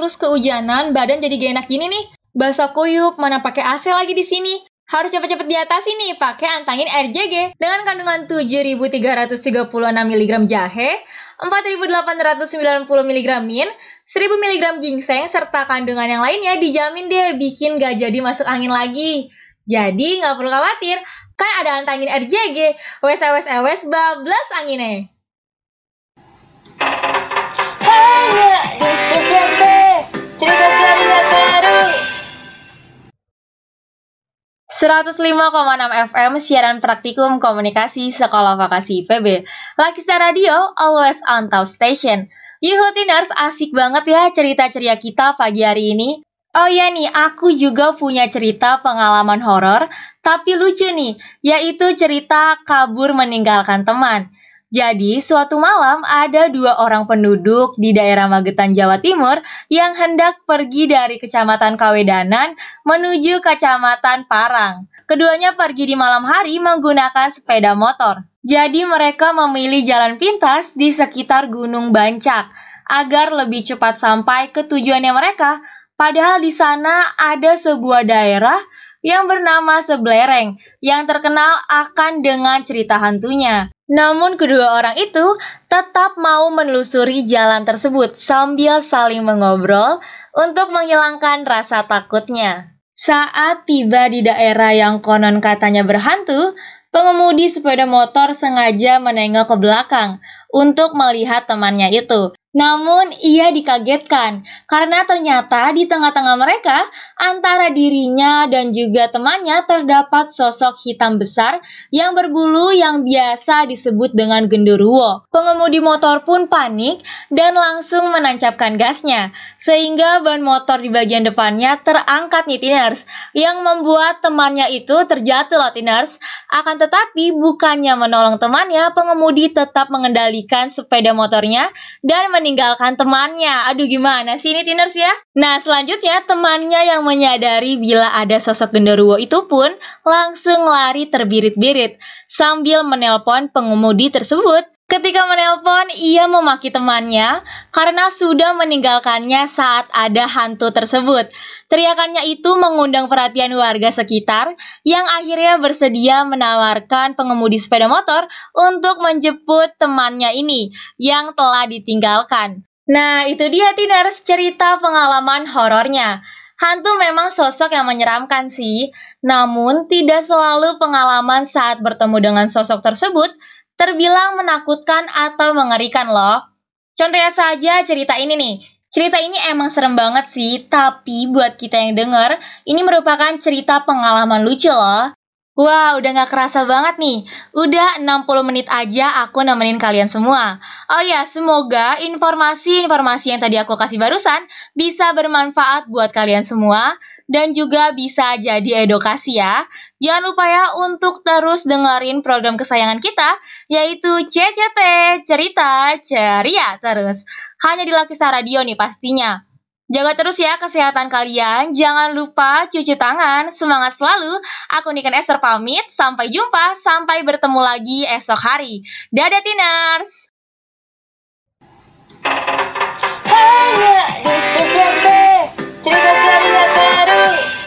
terus kehujanan, badan jadi gak enak gini nih. Basah kuyup, mana pakai AC lagi di sini. Harus cepet-cepet diatasi nih, pakai antangin RJG dengan kandungan 7.336 mg jahe, 4.890 mg min, 1000 mg ginseng, serta kandungan yang lainnya dijamin deh bikin gak jadi masuk angin lagi. Jadi nggak perlu khawatir, kan ada antangin RJG, wes wes wes bablas anginnya. Hanya di Cerita ceria terus 105,6 FM siaran praktikum komunikasi Sekolah Vokasi IPB. Lakista Radio, always on top station. Yuhutiners, asik banget ya cerita ceria kita pagi hari ini. Oh ya nih, aku juga punya cerita pengalaman horor, tapi lucu nih, yaitu cerita kabur meninggalkan teman. Jadi, suatu malam ada dua orang penduduk di daerah Magetan, Jawa Timur yang hendak pergi dari Kecamatan Kawedanan menuju Kecamatan Parang. Keduanya pergi di malam hari menggunakan sepeda motor. Jadi mereka memilih jalan pintas di sekitar Gunung Bancak. agar lebih cepat sampai ke tujuannya mereka. Padahal di sana ada sebuah daerah yang bernama Seblereng yang terkenal akan dengan cerita hantunya. Namun kedua orang itu tetap mau menelusuri jalan tersebut sambil saling mengobrol untuk menghilangkan rasa takutnya. Saat tiba di daerah yang konon katanya berhantu, pengemudi sepeda motor sengaja menengok ke belakang untuk melihat temannya itu. Namun ia dikagetkan karena ternyata di tengah-tengah mereka antara dirinya dan juga temannya terdapat sosok hitam besar yang berbulu yang biasa disebut dengan genderuwo. Pengemudi motor pun panik dan langsung menancapkan gasnya sehingga ban motor di bagian depannya terangkat nih Tiners yang membuat temannya itu terjatuh loh Tiners. Akan tetapi bukannya menolong temannya pengemudi tetap mengendalikan sepeda motornya dan meninggalkan temannya. Aduh gimana sih ini Tiners ya? Nah selanjutnya temannya yang menyadari bila ada sosok genderuwo itu pun langsung lari terbirit-birit sambil menelpon pengemudi tersebut. Ketika menelpon, ia memaki temannya karena sudah meninggalkannya saat ada hantu tersebut. Teriakannya itu mengundang perhatian warga sekitar yang akhirnya bersedia menawarkan pengemudi sepeda motor untuk menjemput temannya ini yang telah ditinggalkan. Nah, itu dia Tiners cerita pengalaman horornya. Hantu memang sosok yang menyeramkan sih, namun tidak selalu pengalaman saat bertemu dengan sosok tersebut terbilang menakutkan atau mengerikan loh. Contohnya saja cerita ini nih. Cerita ini emang serem banget sih, tapi buat kita yang denger, ini merupakan cerita pengalaman lucu loh. Wah, udah gak kerasa banget nih. Udah 60 menit aja aku nemenin kalian semua. Oh ya, semoga informasi-informasi yang tadi aku kasih barusan bisa bermanfaat buat kalian semua dan juga bisa jadi edukasi ya. Jangan lupa ya untuk terus dengerin program kesayangan kita, yaitu CCT, Cerita Ceria terus. Hanya di Lakisa Radio nih pastinya. Jaga terus ya kesehatan kalian, jangan lupa cuci tangan, semangat selalu. Aku Niken Esther pamit, sampai jumpa, sampai bertemu lagi esok hari. Dadah Tiners! Hanya di CCT Cerita ceria terus「まだ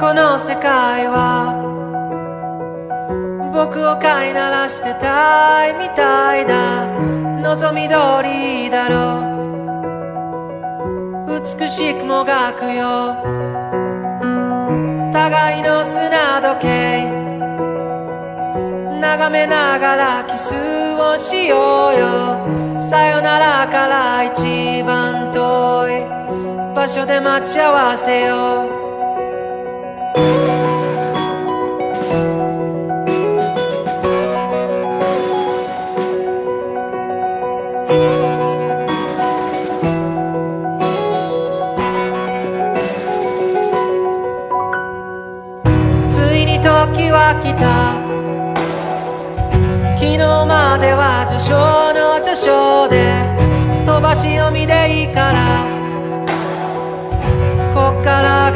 この世界は僕を飼いならしてたいみたいだ。望み通りだろ。う美しくもがくよ。互いの砂時計。眺めながらキスをしようよ。さよならから一番遠い場所で待ち合わせよう。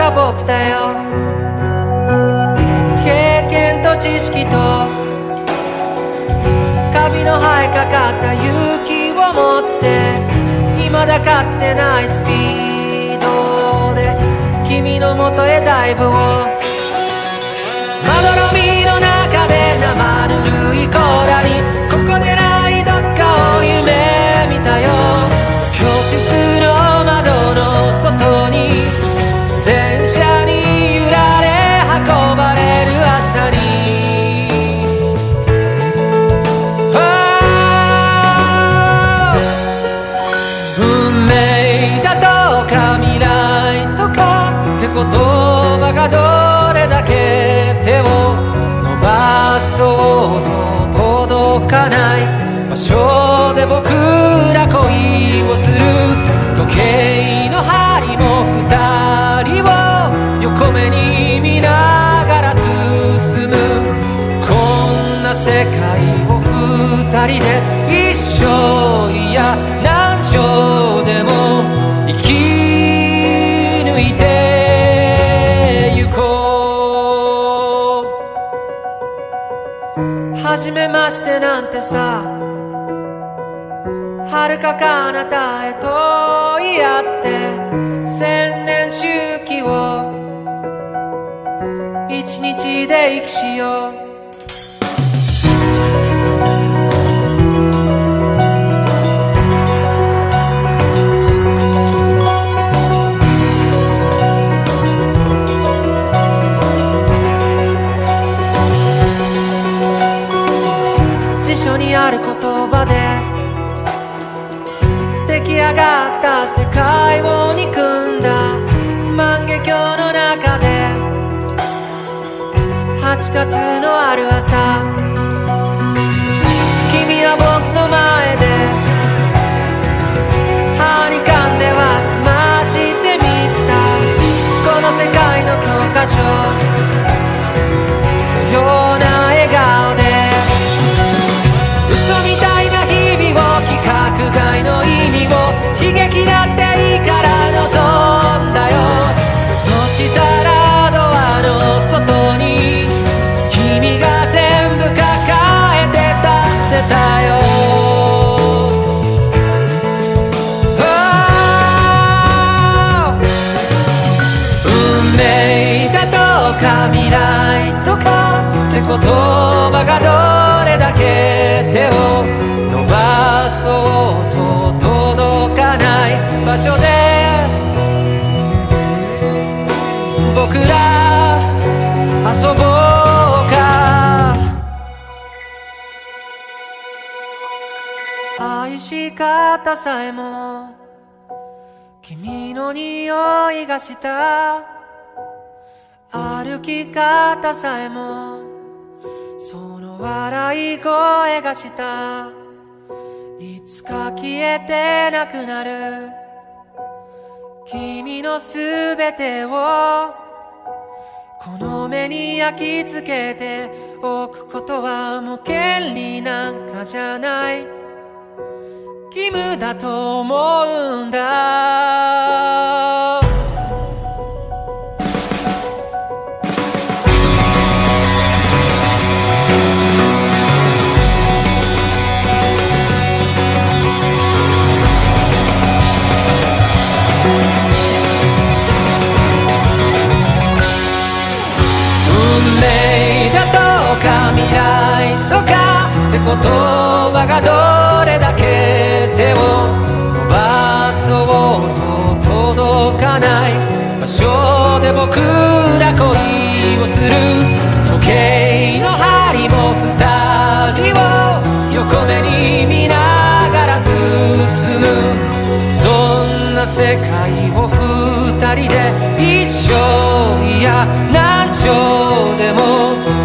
が僕だよ。経験と知識とカビの生えかかった勇気を持って未だかつてないスピードで君のもとへダイブを。人で一生いや何生でも生き抜いてゆこう。初めましてなんてさ。遥か彼方へとい合って。千年周期を。一日で生きしよう。上がった世界を憎んだ万華鏡の中で。8月のある朝。君は僕の前方さえも君の匂いがした。歩き方さえもその笑い声がした。いつか消えてなくなる。君のすべてをこの目に焼き付けておくことはもう権利なんかじゃない。義務だと思うんだ。運命だとか未来とかって言葉がどれだけ伸ばそうと届かない場所で僕ら恋をする時計の針も二人を横目に見ながら進むそんな世界を二人で一生いや何生でも